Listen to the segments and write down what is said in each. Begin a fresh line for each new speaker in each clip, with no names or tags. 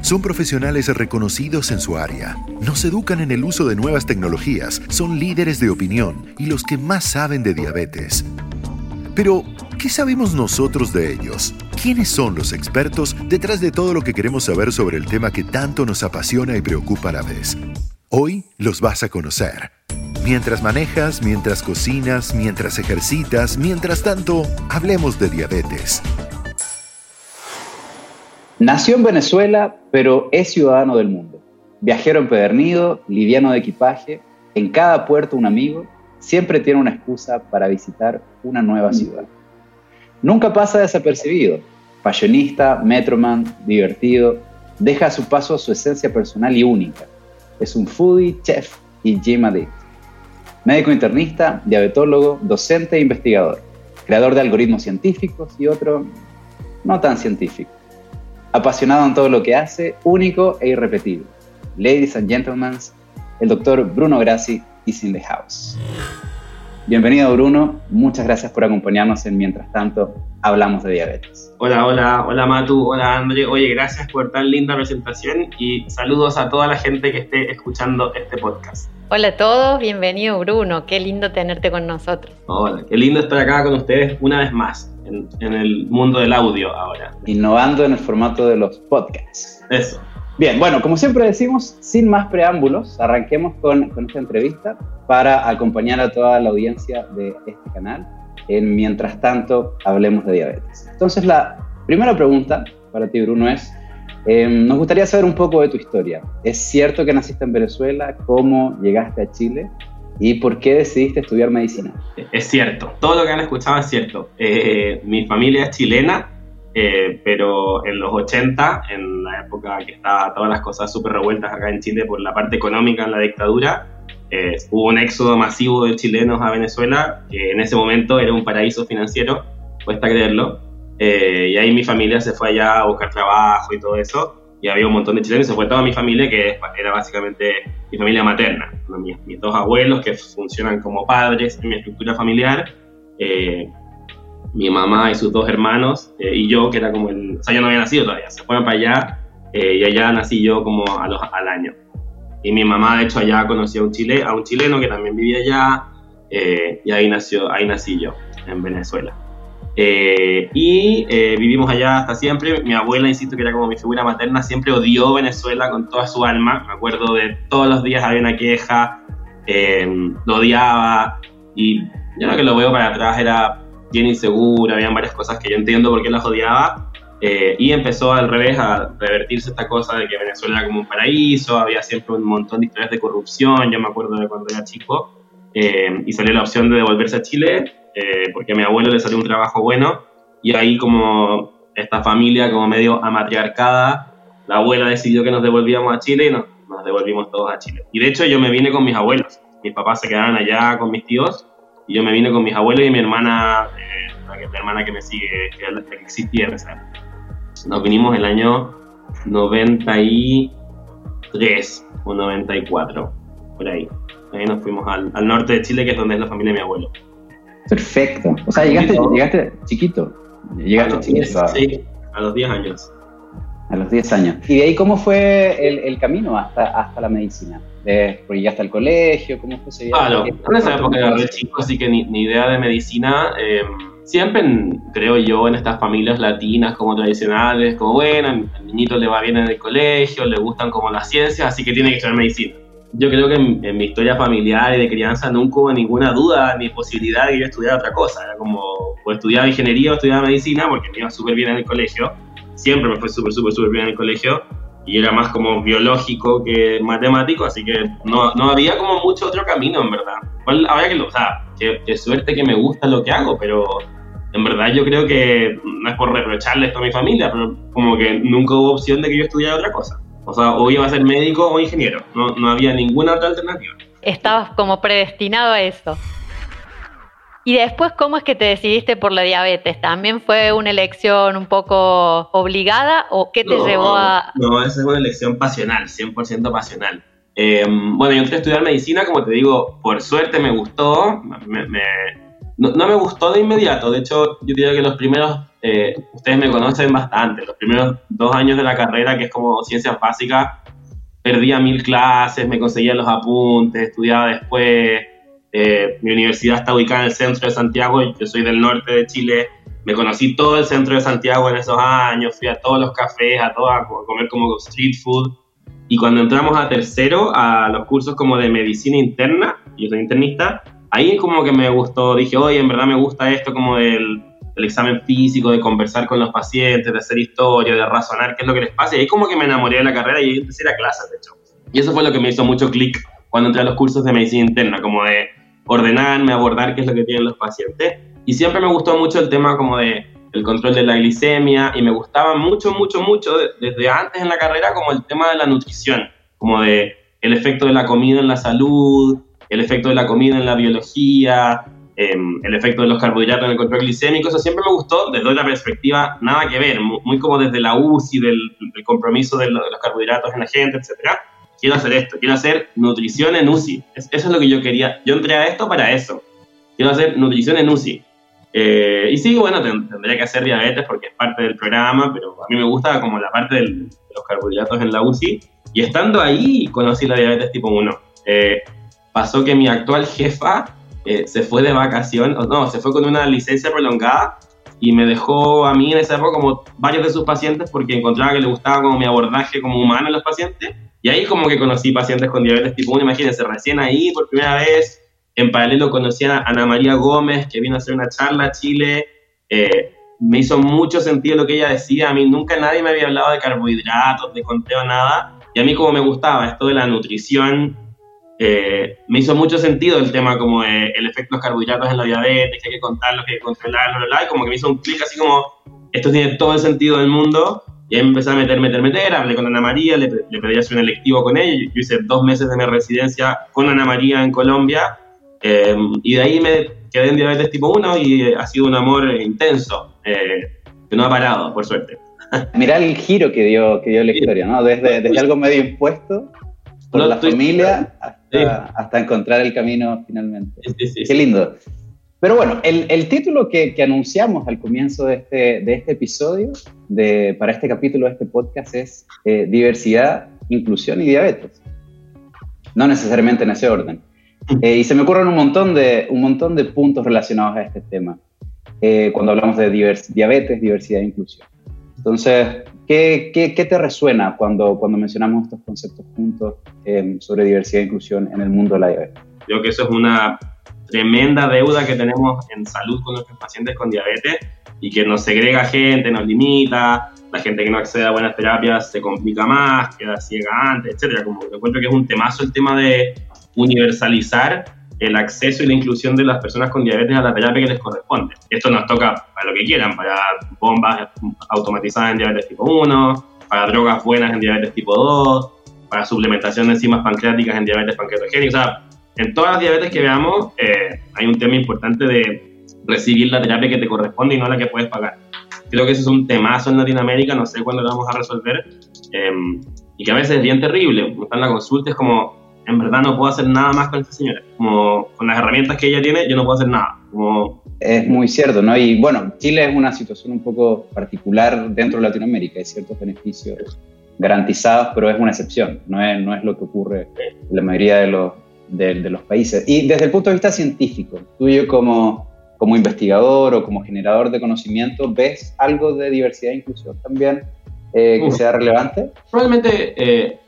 Son profesionales reconocidos en su área. Nos educan en el uso de nuevas tecnologías, son líderes de opinión y los que más saben de diabetes. Pero, ¿qué sabemos nosotros de ellos? ¿Quiénes son los expertos detrás de todo lo que queremos saber sobre el tema que tanto nos apasiona y preocupa a la vez? Hoy los vas a conocer. Mientras manejas, mientras cocinas, mientras ejercitas, mientras tanto, hablemos de diabetes.
Nació en Venezuela, pero es ciudadano del mundo. Viajero empedernido, liviano de equipaje, en cada puerto un amigo, siempre tiene una excusa para visitar una nueva ciudad. Nunca pasa desapercibido. Fashionista, metroman, divertido, deja a su paso su esencia personal y única. Es un foodie, chef y gym addict. Médico internista, diabetólogo, docente e investigador. Creador de algoritmos científicos y otro no tan científico apasionado en todo lo que hace, único e irrepetible. Ladies and gentlemen, el doctor Bruno Grassi is in the house. Bienvenido Bruno, muchas gracias por acompañarnos en Mientras tanto hablamos de diabetes.
Hola, hola, hola Matu, hola André. Oye, gracias por tan linda presentación y saludos a toda la gente que esté escuchando este podcast.
Hola a todos, bienvenido Bruno, qué lindo tenerte con nosotros.
Hola, qué lindo estar acá con ustedes una vez más en, el mundo del audio ahora.
Innovando en el formato de los podcasts.
Eso.
Bien, bueno, como siempre decimos, sin más preámbulos, arranquemos con, con esta entrevista para acompañar a toda la audiencia de este canal en Mientras tanto hablemos de diabetes. Entonces, la primera pregunta para ti, Bruno, es, em, nos gustaría saber un poco de tu historia. ¿Es cierto que naciste en Venezuela? ¿Cómo llegaste a Chile? ¿Y por qué decidiste estudiar medicina?
Es cierto, todo lo que han escuchado es cierto. Eh, mi familia es chilena, eh, pero en los 80, en la época que estaban todas las cosas súper revueltas acá en Chile por la parte económica en la dictadura, eh, hubo un éxodo masivo de chilenos a Venezuela, que en ese momento era un paraíso financiero, cuesta creerlo, y ahí mi familia se fue allá a buscar trabajo y todo eso, y había un montón de chilenos, se fue toda mi familia, que era básicamente mi familia materna, mis, dos abuelos que funcionan como padres en mi estructura familiar, eh, mi mamá y sus dos hermanos, eh, y yo, que era como el, o sea, yo no había nacido todavía, se fueron para allá, eh, y allá nací yo como a los, al año. Y mi mamá, de hecho, allá conoció a un, chile, a un chileno que también vivía allá, y ahí, nació, ahí nací yo, en Venezuela. Eh, y eh, vivimos allá hasta siempre. Mi abuela, insisto, que era como mi figura materna, siempre odió Venezuela con toda su alma. Me acuerdo de todos los días había una queja, eh, lo odiaba. Y yo lo que lo veo para atrás era bien insegura, habían varias cosas que yo entiendo por qué las odiaba. y empezó al revés a revertirse esta cosa de que Venezuela era como un paraíso, había siempre un montón de historias de corrupción. Yo me acuerdo de cuando era chico. y salió la opción de devolverse a Chile eh, porque a mi abuelo le salió un trabajo bueno y ahí como esta familia como medio amatriarcada, la abuela decidió que nos devolvíamos a Chile y nos, nos devolvimos todos a Chile. Y de hecho yo me vine con mis abuelos, mis papás se quedaron allá con mis tíos y yo me vine con mis abuelos y mi hermana, eh, la, hermana que me sigue, que, la que existía, nos vinimos el año 93 o 94, por ahí. Ahí nos fuimos al, al norte de Chile, que es donde es la familia de mi abuelo.
Perfecto. O sea, llegaste, llegaste chiquito. Llegaste
a chiquito. sí, a los 10 años.
A los 10 años. ¿Y de ahí cómo fue el, el camino hasta, hasta la medicina? Porque llegaste al colegio, ¿cómo fue ese
Claro, en esa época era re chico, así que ni, ni idea de medicina. Eh, siempre, creo yo, en estas familias latinas como tradicionales, como bueno, al niñito le va bien en el colegio, le gustan como las ciencias, así que tiene que estudiar medicina yo creo que en, mi historia familiar y de crianza nunca hubo ninguna duda ni posibilidad de que yo estudiara otra cosa. Era como, o estudiaba ingeniería o estudiaba medicina, porque me iba súper bien en el colegio. Siempre me fue súper, súper, súper bien en el colegio. Y era más como biológico que matemático, así que no, no había como mucho otro camino, en verdad. Igual había que lo, o sea, qué, suerte que me gusta lo que hago, pero en verdad yo creo que no es por reprocharle esto a mi familia, pero como que nunca hubo opción de que yo estudiara otra cosa. O sea, o iba a ser médico o ingeniero. No, no había ninguna otra alternativa.
Estabas como predestinado a eso. Y después, ¿cómo es que te decidiste por la diabetes? ¿También fue una elección un poco obligada o qué te llevó a...?
No, esa es una elección pasional, 100% pasional. Em, bueno, yo entré a estudiar medicina, como te digo, por suerte me gustó, me, no, me gustó de inmediato. De hecho, yo diría que los primeros, eh, ustedes me conocen bastante, los primeros dos años de la carrera, que es como ciencias básicas, perdía mil clases, me conseguía los apuntes, estudiaba después. Eh, mi universidad está ubicada en el centro de Santiago, yo soy del norte de Chile, me conocí todo el centro de Santiago en esos años, fui a todos los cafés, a, todos a comer como street food. Y cuando entramos a tercero, a los cursos como de medicina interna, yo soy internista, ahí como que me gustó, dije, oye, en verdad me gusta esto como del, examen físico, de conversar con los pacientes, de hacer historia, de razonar qué es lo que les pasa. Y ahí como que me enamoré de la carrera y empecé a clases, de hecho. Y eso fue lo que me hizo mucho clic cuando entré a los cursos de medicina interna, como de ordenarme, abordar qué es lo que tienen los pacientes. Y siempre me gustó mucho el tema como de el control de la glicemia y me gustaba mucho, mucho, mucho desde antes en la carrera como el tema de la nutrición, como de el efecto de la comida en la salud, el efecto de la comida en la biología, em, el efecto de los carbohidratos en el control glicémico, eso siempre me gustó desde otra perspectiva, nada que ver, muy, como desde la UCI, del, compromiso de, los carbohidratos en la gente, etc. Quiero hacer esto, quiero hacer nutrición en UCI, eso es lo que yo quería, yo entré a esto para eso, quiero hacer nutrición en UCI. Eh, y sí, bueno, tendría que hacer diabetes porque es parte del programa, pero a mí me gusta como la parte de los carbohidratos en la UCI. Y estando ahí conocí la diabetes tipo 1 pasó que mi actual jefa eh, se fue de vacación, no, se fue con una licencia prolongada y me dejó a mí en esa época como varios de sus pacientes porque encontraba que le gustaba como mi abordaje como humano en los pacientes. Y ahí como que conocí pacientes con diabetes tipo 1, imagínense, recién ahí por primera vez, en paralelo conocí a Ana María Gómez, que vino a hacer una charla a Chile. Eh, me hizo mucho sentido lo que ella decía, a mí nunca nadie me había hablado de carbohidratos, de conteo, nada. Y a mí como me gustaba esto de la nutrición, eh, me hizo mucho sentido el tema como el efecto de los carbohidratos en la diabetes, que hay que contarlo, que hay que controlarlo, y como que me hizo un clic así como, esto tiene todo el sentido del mundo, y ahí me empecé a meter, meter, meter, hablé con Ana María, le, pedí hacer un electivo con ella, yo, hice dos meses de mi residencia con Ana María en Colombia, em, y de ahí me quedé en diabetes tipo 1 y ha sido un amor intenso, eh, que no ha parado, por suerte.
Mirá el giro que dio, que dio la historia, ¿no? Desde, desde algo medio impuesto por la familia hasta, encontrar el camino finalmente. Qué lindo. Pero bueno, el, el título que, que, anunciamos al comienzo de este, de este episodio, de, para este capítulo de este podcast, es eh, diversidad, inclusión y diabetes. No necesariamente en ese orden. Eh, y se me ocurren un montón de, un montón de puntos relacionados a este tema eh, cuando hablamos de diabetes, diversidad e inclusión. Entonces, ¿qué, qué, qué te resuena cuando, cuando mencionamos estos conceptos juntos eh, sobre diversidad e inclusión en el mundo de la diabetes?
Creo que eso es una tremenda deuda que tenemos en salud con nuestros pacientes con diabetes y que nos segrega gente, nos limita, la gente que no accede a buenas terapias se complica más, queda ciega antes, etcétera. Como encuentro que es un temazo el tema de universalizar el acceso y la inclusión de las personas con diabetes a la terapia que les corresponde. Esto nos toca para lo que quieran, para bombas automatizadas en diabetes tipo 1, para drogas buenas en diabetes tipo 2, para suplementación de enzimas pancreáticas en diabetes pancreatogénica. O sea, en todas las diabetes que veamos eh, hay un tema importante de recibir la terapia que te corresponde y no la que puedes pagar. Creo que ese es un temazo en Latinoamérica, no sé cuándo lo vamos a resolver, eh, y que a veces es bien terrible. Está en la consulta, es como, en verdad no puedo hacer nada más con esta señora. Como con las herramientas que ella tiene, yo no puedo hacer nada. Como...
Es muy cierto, ¿no? Y bueno, Chile es una situación un poco particular dentro de Latinoamérica. Hay ciertos beneficios garantizados, pero es una excepción. No es, no es lo que ocurre en la mayoría de los, de, los países. Y desde el punto de vista científico, tuyo como, como investigador o como generador de conocimiento, ¿ves algo de diversidad e inclusión también eh, que sea relevante?
Probablemente eh,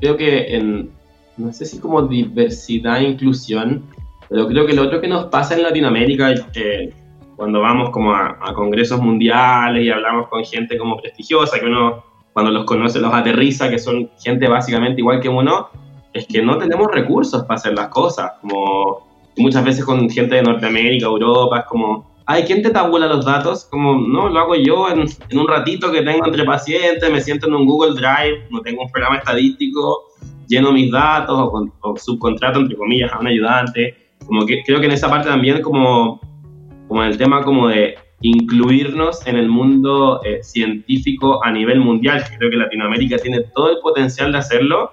creo que en, no sé si como diversidad e inclusión, pero creo que lo otro que nos pasa en Latinoamérica, eh, cuando vamos como a, congresos mundiales y hablamos con gente como prestigiosa, que uno cuando los conoce los aterriza, que son gente básicamente igual que uno, es que no tenemos recursos para hacer las cosas, como muchas veces con gente de Norteamérica, Europa, es como, ay, ¿quién te tabula los datos? Como, no, lo hago yo en, en un ratito que tengo entre pacientes, me siento en un Google Drive, no tengo un programa estadístico, lleno mis datos o, subcontrato, entre comillas, a un ayudante. Como que creo que en esa parte también como, como el tema como de incluirnos en el mundo eh, científico a nivel mundial, creo que Latinoamérica tiene todo el potencial de hacerlo,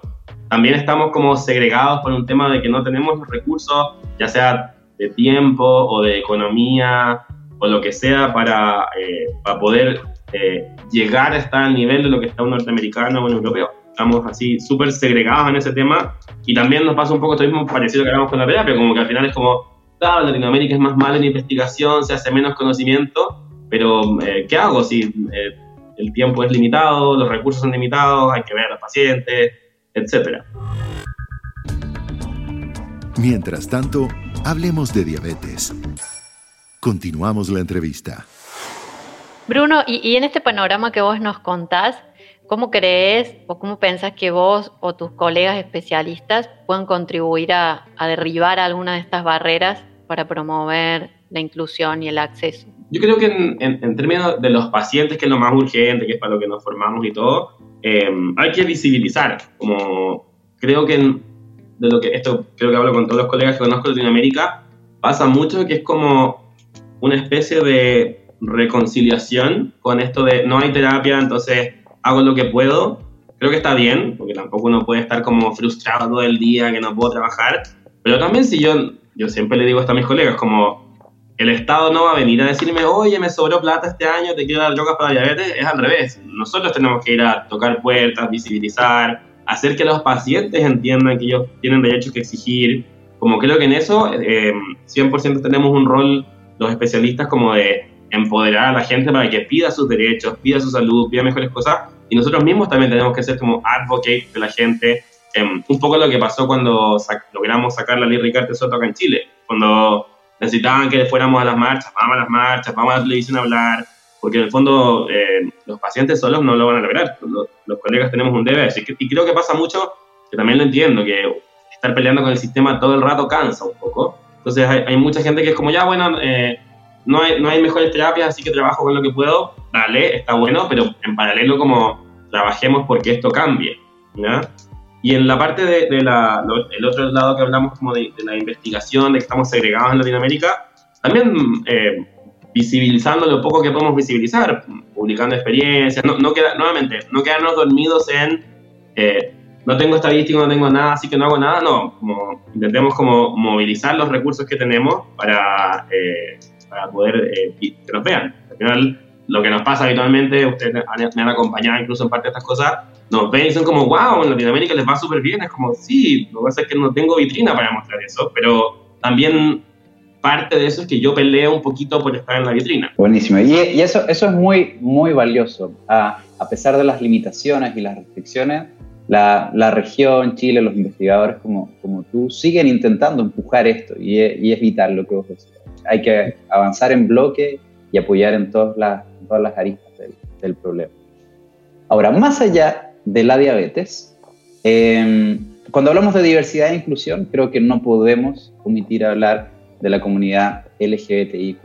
también estamos como segregados por un tema de que no tenemos los recursos, ya sea tiempo o de economía o lo que sea para, eh, para poder eh, llegar a estar al nivel de lo que está un norteamericano o un europeo. Estamos así súper segregados en ese tema y también nos pasa un poco esto mismo parecido que hablamos con la terapia, como que al final es como, claro, Latinoamérica es más mala en investigación, se hace menos conocimiento, pero eh, ¿qué hago si el tiempo es limitado, los recursos son limitados, hay que ver a los pacientes, etcétera?
Mientras tanto, hablemos de diabetes. Continuamos la entrevista.
Bruno, y, en este panorama que vos nos contás, ¿cómo crees o cómo pensás que vos o tus colegas especialistas pueden contribuir a, derribar alguna de estas barreras para promover la inclusión y el acceso?
Yo creo que en, términos de los pacientes, que es lo más urgente, que es para lo que nos formamos y todo, eh, hay que visibilizar. Como creo que de lo que esto creo que hablo con todos los colegas que conozco de Latinoamérica, pasa mucho que es como una especie de reconciliación con esto de no hay terapia, entonces hago lo que puedo. Creo que está bien, porque tampoco uno puede estar como frustrado todo el día que no puedo trabajar. Pero también si yo, yo siempre le digo esto a mis colegas, como el Estado no va a venir a decirme, oye, me sobró plata este año, te quiero dar drogas para diabetes, es al revés. Nosotros tenemos que ir a tocar puertas, visibilizar, hacer que los pacientes entiendan que ellos tienen derechos que exigir. Como creo que en eso eh, 100% tenemos un rol los especialistas como de empoderar a la gente para que pida sus derechos, pida su salud, pida mejores cosas. Y nosotros mismos también tenemos que ser como advocate de la gente. Em, un poco lo que pasó cuando logramos sacar la ley Ricardo Soto acá en Chile. Cuando necesitaban que fuéramos a las marchas, vamos a las marchas, vamos a la televisión a hablar, porque en el fondo eh, los pacientes solos no lo van a lograr. Los, colegas tenemos un deber. Y creo que pasa mucho, que también lo entiendo, que estar peleando con el sistema todo el rato cansa un poco. Entonces hay, mucha gente que es como, ya, bueno, eh, no, hay, no hay mejores terapias, así que trabajo con lo que puedo, dale, está bueno, pero en paralelo como trabajemos porque esto cambie. ¿ya? Y en la parte de, la, el otro lado que hablamos como de, la investigación, de que estamos segregados en Latinoamérica, también eh, visibilizando lo poco que podemos visibilizar, publicando experiencias, no, no queda, nuevamente, no quedarnos dormidos en eh, no tengo estadística, no tengo nada, así que no hago nada, no, como intentemos como movilizar los recursos que tenemos para, eh, para poder eh, que nos vean. Al final, lo que nos pasa habitualmente, ustedes me han acompañado incluso en parte de estas cosas, nos ven y son como, wow, en Latinoamérica les va súper bien, es como, sí, lo que pasa es que no tengo vitrina para mostrar eso, pero también parte de eso es que yo peleo un poquito por estar en la vitrina.
Buenísimo, y, eso, eso es muy, muy valioso, a, a pesar de las limitaciones y las restricciones, la, región, Chile, los investigadores como, como tú, siguen intentando empujar esto y es, vital lo que vos decís. Hay que avanzar en bloque y apoyar en todas las, todas las aristas del, problema. Ahora, más allá de la diabetes, em, cuando hablamos de diversidad e inclusión, creo que no podemos omitir hablar de la comunidad LGBTIQ.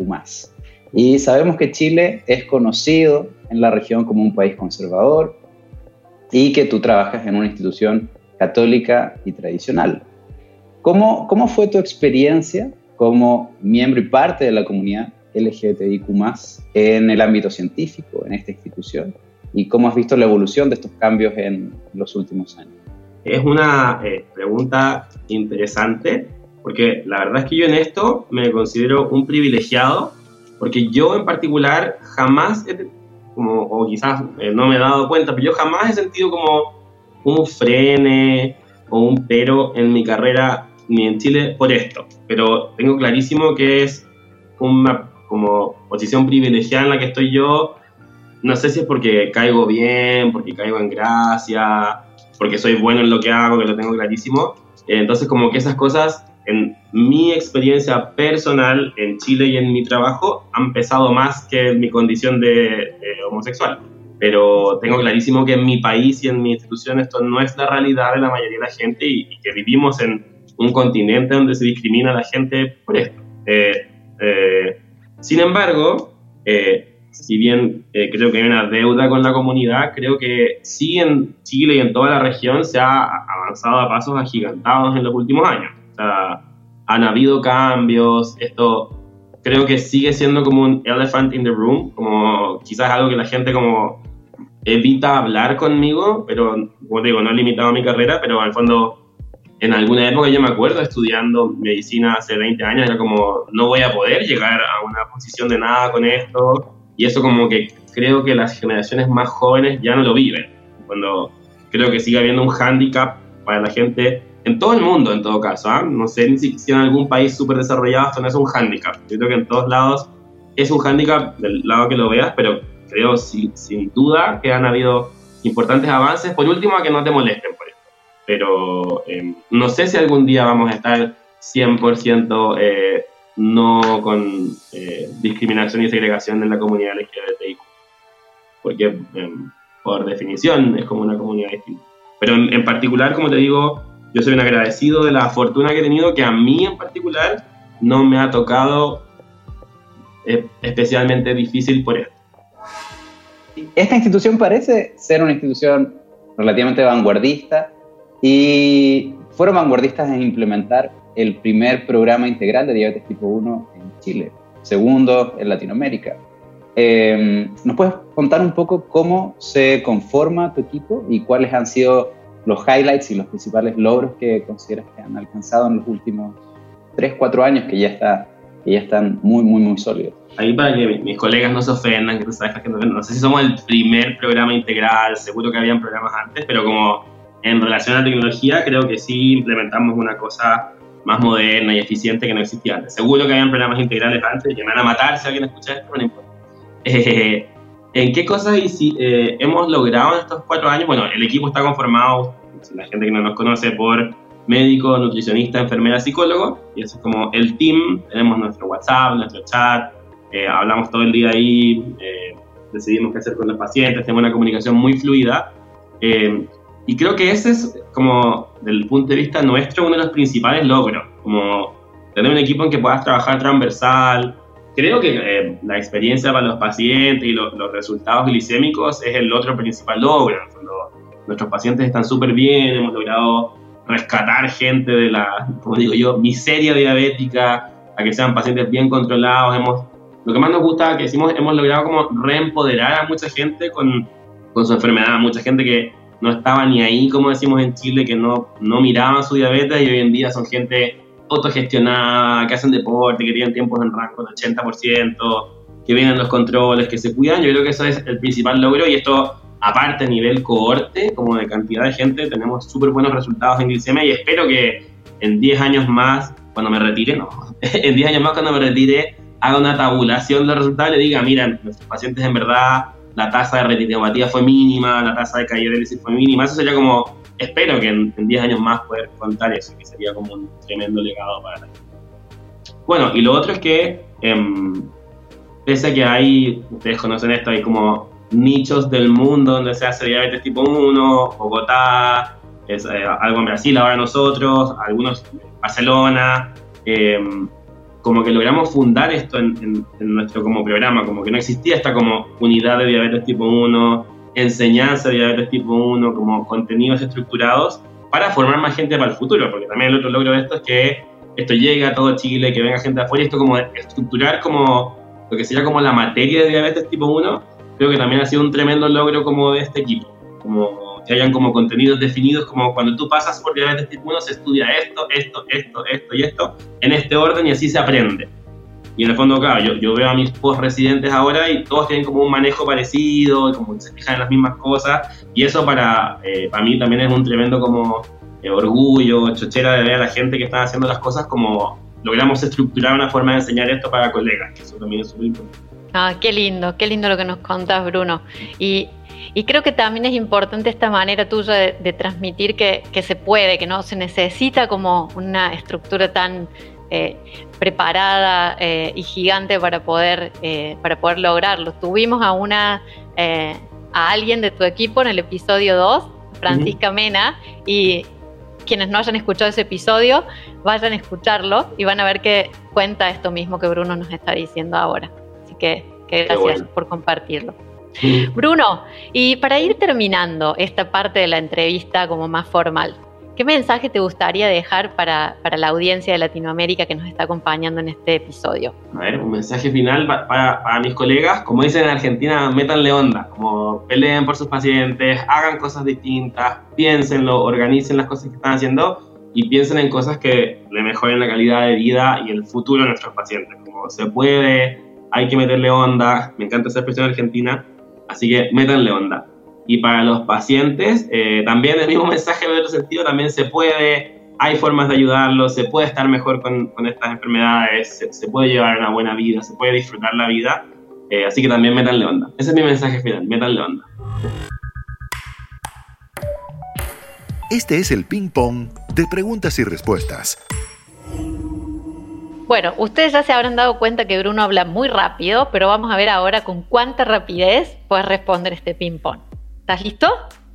Y sabemos que Chile es conocido en la región como un país conservador, y que tú trabajas en una institución católica y tradicional. ¿Cómo, cómo fue tu experiencia como miembro y parte de la comunidad LGBTIQ en el ámbito científico, en esta institución? ¿Y cómo has visto la evolución de estos cambios en los últimos años?
Es una eh, pregunta interesante, porque la verdad es que yo en esto me considero un privilegiado, porque yo en particular jamás he como, o quizás eh, no me he dado cuenta, pero yo jamás he sentido como un frene o un pero en mi carrera ni en Chile por esto. Pero tengo clarísimo que es una como posición privilegiada en la que estoy yo. No sé si es porque caigo bien, porque caigo en gracia, porque soy bueno en lo que hago, que lo tengo clarísimo. Entonces como que esas cosas en mi experiencia personal en Chile y en mi trabajo han pesado más que mi condición de, homosexual. Pero tengo clarísimo que en mi país y en mi institución esto no es la realidad de la mayoría de la gente y, que vivimos en un continente donde se discrimina a la gente por esto. Eh, eh, sin embargo, eh, si bien creo que hay una deuda con la comunidad, creo que sí en Chile y en toda la región se ha avanzado a pasos agigantados en los últimos años han habido cambios, esto creo que sigue siendo como un elephant in the room, como quizás algo que la gente como evita hablar conmigo, pero como digo, no he limitado mi carrera, pero al fondo en alguna época yo me acuerdo estudiando medicina hace 20 años, era como, no voy a poder llegar a una posición de nada con esto. Y eso como que creo que las generaciones más jóvenes ya no lo viven. Cuando creo que sigue habiendo un hándicap para la gente en todo el mundo, en todo caso. ¿ah? No sé si en algún país súper desarrollado esto no es un hándicap. Yo creo que en todos lados es un hándicap del lado que lo veas, pero creo sin, sin duda que han habido importantes avances. Por último, a que no te molesten esto. Pero eh, no sé si algún día vamos a estar 100% eh, no con eh, discriminación y segregación en la comunidad LGBTIQ. Porque por definición es como una comunidad distinta. Pero en, particular, como te digo, yo soy un agradecido de la fortuna que he tenido, que a mí en particular no me ha tocado especialmente difícil por esto.
Esta institución parece ser una institución relativamente vanguardista y fueron vanguardistas en implementar el primer programa integral de diabetes tipo 1 en Chile, segundo en Latinoamérica. Em, ¿Nos puedes contar un poco cómo se conforma tu equipo y cuáles han sido los highlights y los principales logros que consideras que han alcanzado en los últimos 3, 4 años que ya, está, que ya están muy, muy, muy sólidos?
ahí para que mis colegas no se ofendan, que tú sabes que no, sé si somos el primer programa integral, seguro que habían programas antes, pero como en relación a la tecnología, creo que sí implementamos una cosa más moderna y eficiente que no existía antes. Seguro que habían programas integrales antes, que me van a matar si alguien escucha esto, no importa. Eh, ¿En qué cosas eh, hemos logrado en estos cuatro años? Bueno, el equipo está conformado, la gente que no nos conoce, por médico, nutricionista, enfermera, psicólogo, y eso es como el team. Tenemos nuestro WhatsApp, nuestro chat, eh, hablamos todo el día ahí, eh, decidimos qué hacer con los pacientes, tenemos una comunicación muy fluida. Eh, y creo que ese es, como, desde el punto de vista nuestro, uno de los principales logros, como tener un equipo en que puedas trabajar transversal. Creo que la experiencia para los pacientes y los resultados glicémicos es el otro principal logro. Nuestros pacientes están súper bien, hemos logrado rescatar gente de la, como digo yo, miseria diabética, a que sean pacientes bien controlados, hemos lo que más nos gusta que decimos, hemos logrado como reempoderar a mucha gente con, con su enfermedad, mucha gente que no estaba ni ahí, como decimos en Chile, que no, no miraban su diabetes y hoy en día son gente autogestionada, que hacen deporte, que tienen tiempos en rango del 80%, que vienen los controles, que se cuidan. Yo creo que eso es el principal logro y esto, aparte a nivel cohorte, como de cantidad de gente, tenemos súper buenos resultados en glicemia y espero que en 10 años más, cuando me retire, no, en 10 años más cuando me retire, haga una tabulación de los resultados y le diga, mira, nuestros pacientes en verdad la tasa de retinopatía fue mínima, la tasa de caída fue mínima. Eso sería como, espero que en, 10 años más poder contar eso, que sería como un tremendo legado para la gente. Bueno, y lo otro es que, em, pese a que hay, ustedes conocen esto, hay como nichos del mundo donde se hace diabetes tipo 1, Bogotá, eh, algo en Brasil, ahora nosotros, algunos en Barcelona. Eh, como que logramos fundar esto en, nuestro como programa, como que no existía esta como unidad de diabetes tipo 1, enseñanza de diabetes tipo 1, como contenidos estructurados para formar más gente para el futuro, porque también el otro logro de esto es que esto llegue a todo Chile, que venga gente de afuera, y esto como estructurar como lo que sería como la materia de diabetes tipo 1, creo que también ha sido un tremendo logro como de este equipo, como que hayan como contenidos definidos, como cuando tú pasas por diabetes tipo 1 se estudia esto, esto, esto, esto y esto, en este orden y así se aprende. Y en el fondo, claro, yo, yo veo a mis post-residentes ahora y todos tienen como un manejo parecido, como se fijan en las mismas cosas, y eso para, eh, para mí también es un tremendo como eh, orgullo, chochera de ver a la gente que está haciendo las cosas como logramos estructurar una forma de enseñar esto para colegas, que eso también es súper importante.
Ah, qué lindo, qué lindo lo que nos contás, Bruno. Y y creo que también es importante esta manera tuya de, transmitir que, se puede, que no se necesita como una estructura tan eh, preparada eh, y gigante para poder, eh, para poder lograrlo. Tuvimos a una a alguien de tu equipo en el episodio 2, Francisca Mena, y quienes no hayan escuchado ese episodio, vayan a escucharlo y van a ver que cuenta esto mismo que Bruno nos está diciendo ahora. Así que, gracias por compartirlo. Bruno, y para ir terminando esta parte de la entrevista como más formal, ¿qué mensaje te gustaría dejar para, la audiencia de Latinoamérica que nos está acompañando en este episodio?
A ver, un mensaje final para, mis colegas, como dicen en Argentina, métanle onda, como peleen por sus pacientes, hagan cosas distintas, piénsenlo, organicen las cosas que están haciendo y piensen en cosas que le mejoren la calidad de vida y el futuro de nuestros pacientes. Como se puede, hay que meterle onda, me encanta esa expresión argentina, así que métanle onda. Y para los pacientes, eh, también el mismo mensaje en otro sentido, también se puede, hay formas de ayudarlos, se puede estar mejor con, con estas enfermedades, se, se, puede llevar una buena vida, se puede disfrutar la vida, eh, así que también métanle onda. Ese es mi mensaje final, métanle onda.
Este es el ping pong de preguntas y respuestas.
Bueno, ustedes ya se habrán dado cuenta que Bruno habla muy rápido, pero vamos a ver ahora con cuánta rapidez puedes responder este ping-pong. ¿Estás listo?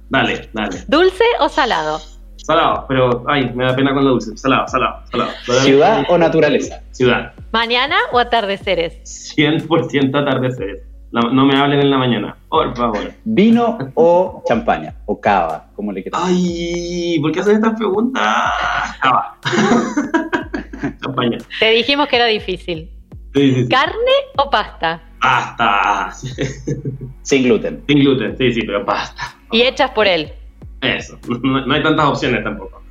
Dale, dale.
¿Dulce o salado?
Salado, pero ay, me da pena con lo dulce. Salado, salado, salado.
¿Ciudad o naturaleza?
Ciudad.
¿Mañana o atardeceres?
100% atardeceres. no me hablen en la mañana, por favor.
¿Vino o champaña? ¿O cava? ¿Cómo le quieras?
Ay, ¿por qué hacen estas preguntas? Cava. champaña.
Te dijimos que era difícil.
Sí, sí, sí.
¿Carne o pasta?
Pasta.
Sin gluten.
Sin gluten, sí, sí, pero pasta.
Y hechas por él.
Eso, no, no hay tantas opciones tampoco.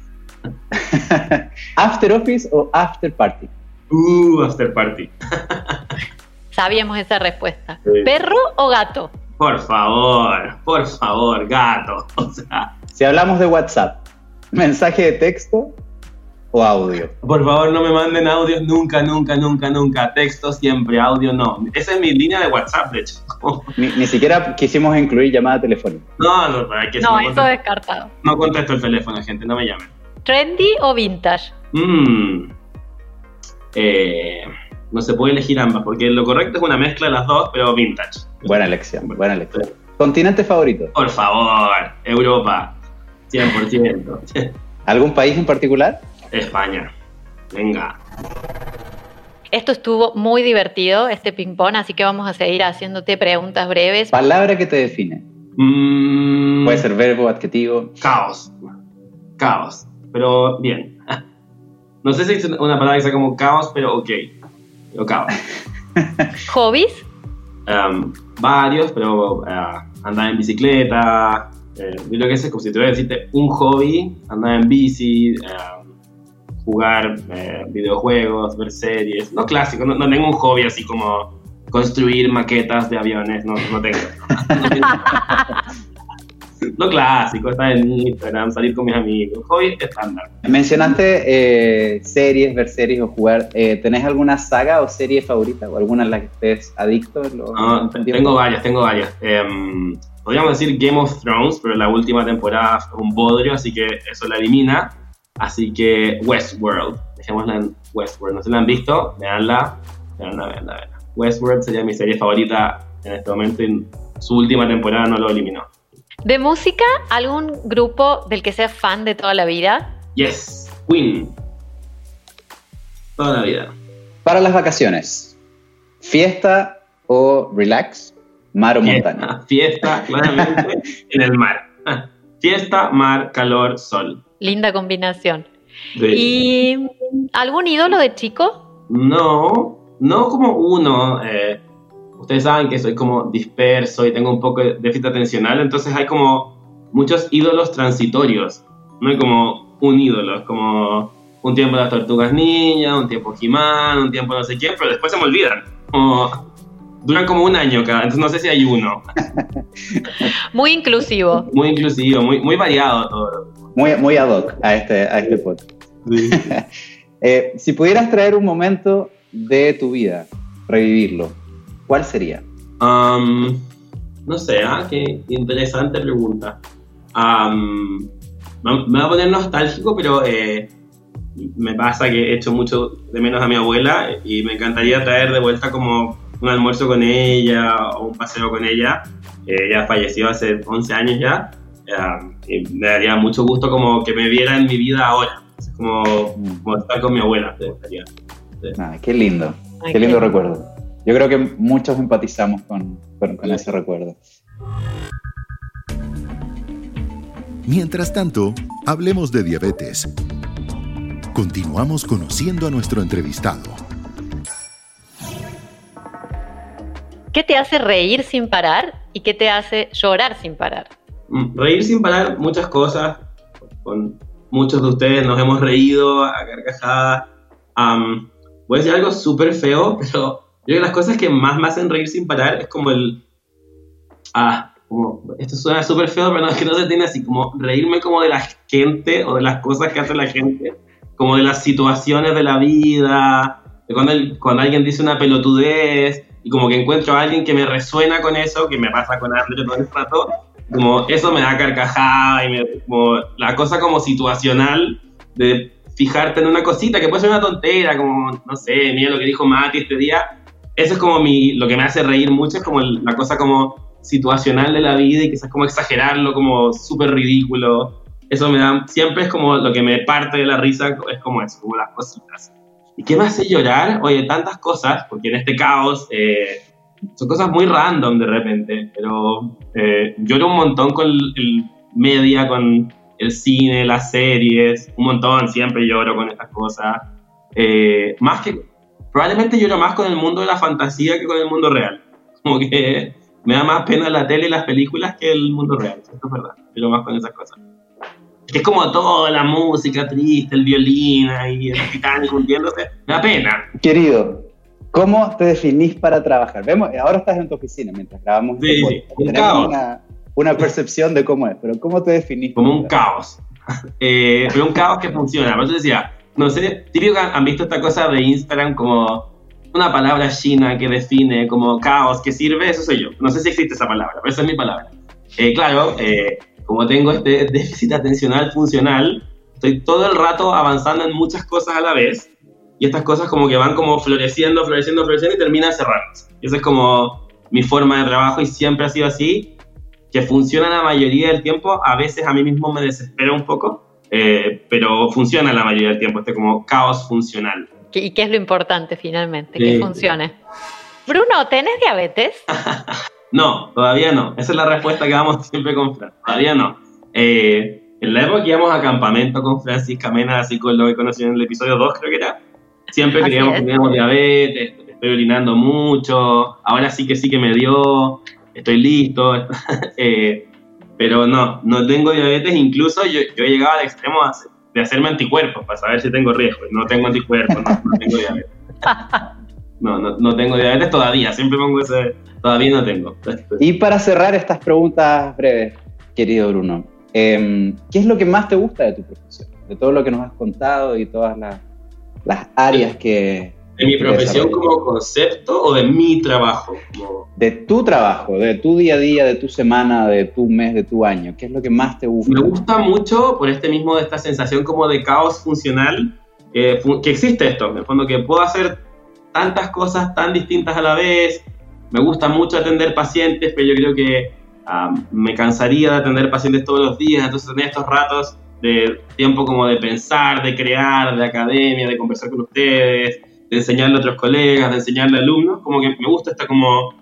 ¿After office o after party?
Uh, after party.
Sabíamos esa respuesta.
Sí.
¿Perro o gato?
Por favor, por favor, gato. O sea,
Si hablamos de WhatsApp, ¿mensaje de texto o audio?
por favor, no me manden audios nunca, nunca, nunca, nunca. Texto siempre, audio no. Esa es mi línea de WhatsApp, de hecho.
Ni, ni siquiera quisimos incluir llamada telefónica.
No, no, para que
No,
no,
eso
contesto,
descartado.
no contesto el teléfono, gente, no me llamen.
¿Trendy o vintage?
Mm. Eh, no se puede elegir ambas, porque lo correcto es una mezcla de las dos, pero vintage.
Buena elección, buena elección. ¿Continente favorito?
Por favor, Europa, 100%.
¿Algún país en particular?
España, venga.
Esto estuvo muy divertido, este ping-pong, así que vamos a seguir haciéndote preguntas breves.
Palabra que te define.
Mm,
Puede ser verbo, adjetivo.
Caos. Caos. Pero bien. No sé si es una palabra que sea como caos, pero ok. Pero caos.
¿Hobbies?
Um, varios, pero uh, andar en bicicleta. eh, yo lo que sé es como si tuviera que decirte un hobby, andar en bici, eh, jugar eh, videojuegos, ver series. No clásico, no, no tengo un hobby así como construir maquetas de aviones, no, no tengo. Lo clásico, estar en Instagram, salir con mis amigos. Hobby estándar.
Mencionaste eh, series, ver series o jugar. Eh, ¿Tenés alguna saga o serie favorita? ¿O alguna en la que estés adicto?
No, te- tengo varias, tengo varias. Em, podríamos decir Game of Thrones, pero la última temporada fue un bodrio, así que eso la elimina. Así que Westworld, dejémosla en Westworld. No se la han visto, veanla, veanla, veanla, veanla. Westworld sería mi serie favorita en este momento y su última temporada no lo eliminó.
¿De música? ¿Algún grupo del que seas fan de toda la vida?
Yes, Queen. Toda la vida.
Para las vacaciones, ¿fiesta o relax? ¿Mar o montaña?
Fiesta, fiesta, claramente, en el mar. Fiesta, mar, calor, sol.
Linda combinación.
Sí.
¿Y algún ídolo de chico?
No, no como uno. eh, ustedes saben que soy como disperso y tengo un poco de déficit atencional, entonces hay como muchos ídolos transitorios. No hay como un ídolo, es como un tiempo las tortugas niñas, un tiempo He-Man, un tiempo no sé quién, pero después se me olvidan. Como- duran como un año cada, entonces no sé si hay uno.
Muy inclusivo.
Muy inclusivo, muy, muy variado todo.
Muy, muy ad hoc a este, a este podcast. Eh, si pudieras traer un momento de tu vida, revivirlo, ¿cuál sería?
Am, no sé, ah, qué interesante pregunta. Am, me me va a poner nostálgico, pero eh, me pasa que he hecho mucho de menos a mi abuela y me encantaría traer de vuelta como un almuerzo con ella o un paseo con ella. Eh, ella falleció hace 11 años ya y me daría mucho gusto como que me viera en mi vida ahora. Es como, como estar con mi abuela, me gustaría.
Ah, qué lindo,
Ay,
qué lindo
qué-
recuerdo. Yo creo que muchos empatizamos con, con- con ese recuerdo.
Mientras tanto, hablemos de diabetes. Continuamos conociendo a nuestro entrevistado.
¿Qué te hace reír sin parar y qué te hace llorar sin parar?
Reír sin parar muchas cosas, con muchos de ustedes nos hemos reído a carcajadas. voy a decir algo súper feo, pero yo creo que las cosas que más me hacen reír sin parar es como el... Ah, como, esto suena súper feo, pero no es que no se tiene así, como reírme como de la gente o de las cosas que hace la gente, como de las situaciones de la vida, de cuando, cuando alguien dice una pelotudez y como que encuentro a alguien que me resuena con eso, que me pasa con André todo el rato, como eso me da carcajada y me, como la cosa como situacional de fijarte en una cosita que puede ser una tontera, como, no sé, mira lo que dijo Mati este día, eso es como mi, lo que me hace reír mucho, es como la cosa como situacional de la vida y quizás como exagerarlo, como súper ridículo. Eso me da, siempre es como lo que me parte de la risa, es como eso, como las cositas. ¿Y qué me hace llorar? Oye, tantas cosas, porque en este caos eh, son cosas muy random de repente, pero eh, lloro un montón con el, media, con el cine, las series, un montón, siempre lloro con estas cosas. Eh, más que, probablemente lloro más con el mundo de la fantasía que con el mundo real. Como que me da más pena la tele y las películas que el mundo real, eso es verdad. Lloro más con esas cosas. Es como toda la música triste, el violín y el Titanic hundiéndose, me da pena.
Querido, ¿Cómo te definís para trabajar? Vemos, ahora estás en tu oficina mientras grabamos.
Sí, sí, un caos.
Una, una, percepción de cómo es, pero ¿cómo te definís?
Como un caos. Eh, pero un caos que funciona. Por eso decía, no sé, típico han visto esta cosa de Instagram como una palabra china que define como caos, que sirve, eso soy yo. No sé si existe esa palabra, pero esa es mi palabra. Eh, claro, eh, como tengo este déficit atencional funcional, estoy todo el rato avanzando en muchas cosas a la vez y estas cosas como que van como floreciendo, floreciendo, floreciendo y terminan cerrándose. Y esa es como mi forma de trabajo y siempre ha sido así, que funciona la mayoría del tiempo, a veces a mí mismo me desespera un poco, eh, pero funciona la mayoría del tiempo, este como caos funcional.
¿Y qué es lo importante finalmente? Que funcione. Bruno, ¿tenés diabetes?
no, todavía no. Esa es la respuesta que damos siempre con Fran. Todavía no. Eh, en la época que íbamos a campamento con Francisca Mena, así con lo que conocí en el episodio 2, creo que era, Siempre creíamos que teníamos diabetes, estoy orinando mucho, ahora sí que sí que me dio, estoy listo, eh, pero no, no tengo diabetes, incluso yo, yo he llegado al extremo de hacerme anticuerpos para saber si tengo riesgo, no tengo anticuerpos, no, tengo diabetes. No, no, no, tengo diabetes todavía, siempre pongo ese, todavía no tengo.
Y para cerrar estas preguntas breves, querido Bruno, em, ¿qué es lo que más te gusta de tu profesión? De todo lo que nos has contado y todas las las áreas que...
¿De mi profesión como concepto o de mi trabajo?
De tu trabajo, de tu día a día, de tu semana, de tu mes, de tu año. ¿Qué es lo que más te gusta?
Me gusta mucho por este mismo, de esta sensación como de caos funcional, que existe esto, en el fondo que puedo hacer tantas cosas tan distintas a la vez. Me gusta mucho atender pacientes, pero yo creo que ah, me cansaría de atender pacientes todos los días, entonces tener estos ratos de tiempo como de pensar, de crear, de academia, de conversar con ustedes, de enseñarle a otros colegas, de enseñarle a alumnos, como que me gusta esta como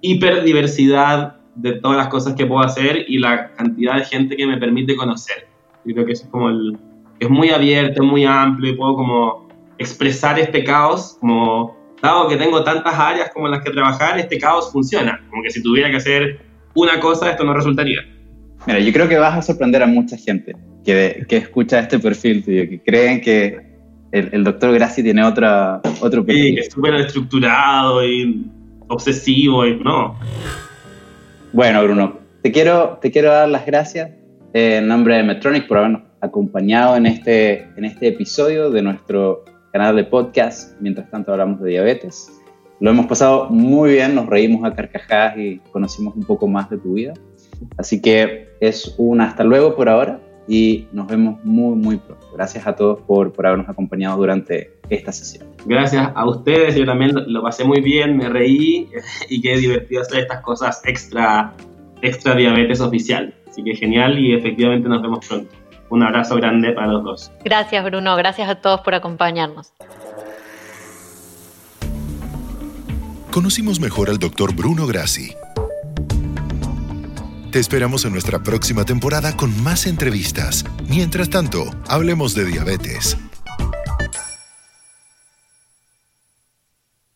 hiperdiversidad de todas las cosas que puedo hacer y la cantidad de gente que me permite conocer. Yo creo que eso es como el, es muy abierto, muy amplio y puedo como expresar este caos, como dado que tengo tantas áreas como las que trabajar, este caos funciona, como que si tuviera que hacer una cosa esto no resultaría.
Mira, yo creo que vas a sorprender a mucha gente que, que escucha este perfil tuyo, que creen que el, el doctor Graci tiene otra, otro perfil.
Sí, que es súper estructurado y obsesivo y no.
Bueno, Bruno, te quiero, te quiero dar las gracias en nombre de Metronic por habernos acompañado en este, en este episodio de nuestro canal de podcast. Mientras tanto hablamos de diabetes. Lo hemos pasado muy bien, nos reímos a carcajadas y conocimos un poco más de tu vida. Así que es un hasta luego por ahora y nos vemos muy, muy pronto. Gracias a todos por, por habernos acompañado durante esta sesión.
Gracias a ustedes, yo también lo, pasé muy bien, me reí y qué divertido hacer estas cosas extra, extra diabetes oficial. Así que genial y efectivamente nos vemos pronto. Un abrazo grande para los dos.
Gracias Bruno, gracias a todos por acompañarnos.
Conocimos mejor al doctor Bruno Grassi te esperamos en nuestra próxima temporada con más entrevistas. Mientras tanto, hablemos de diabetes.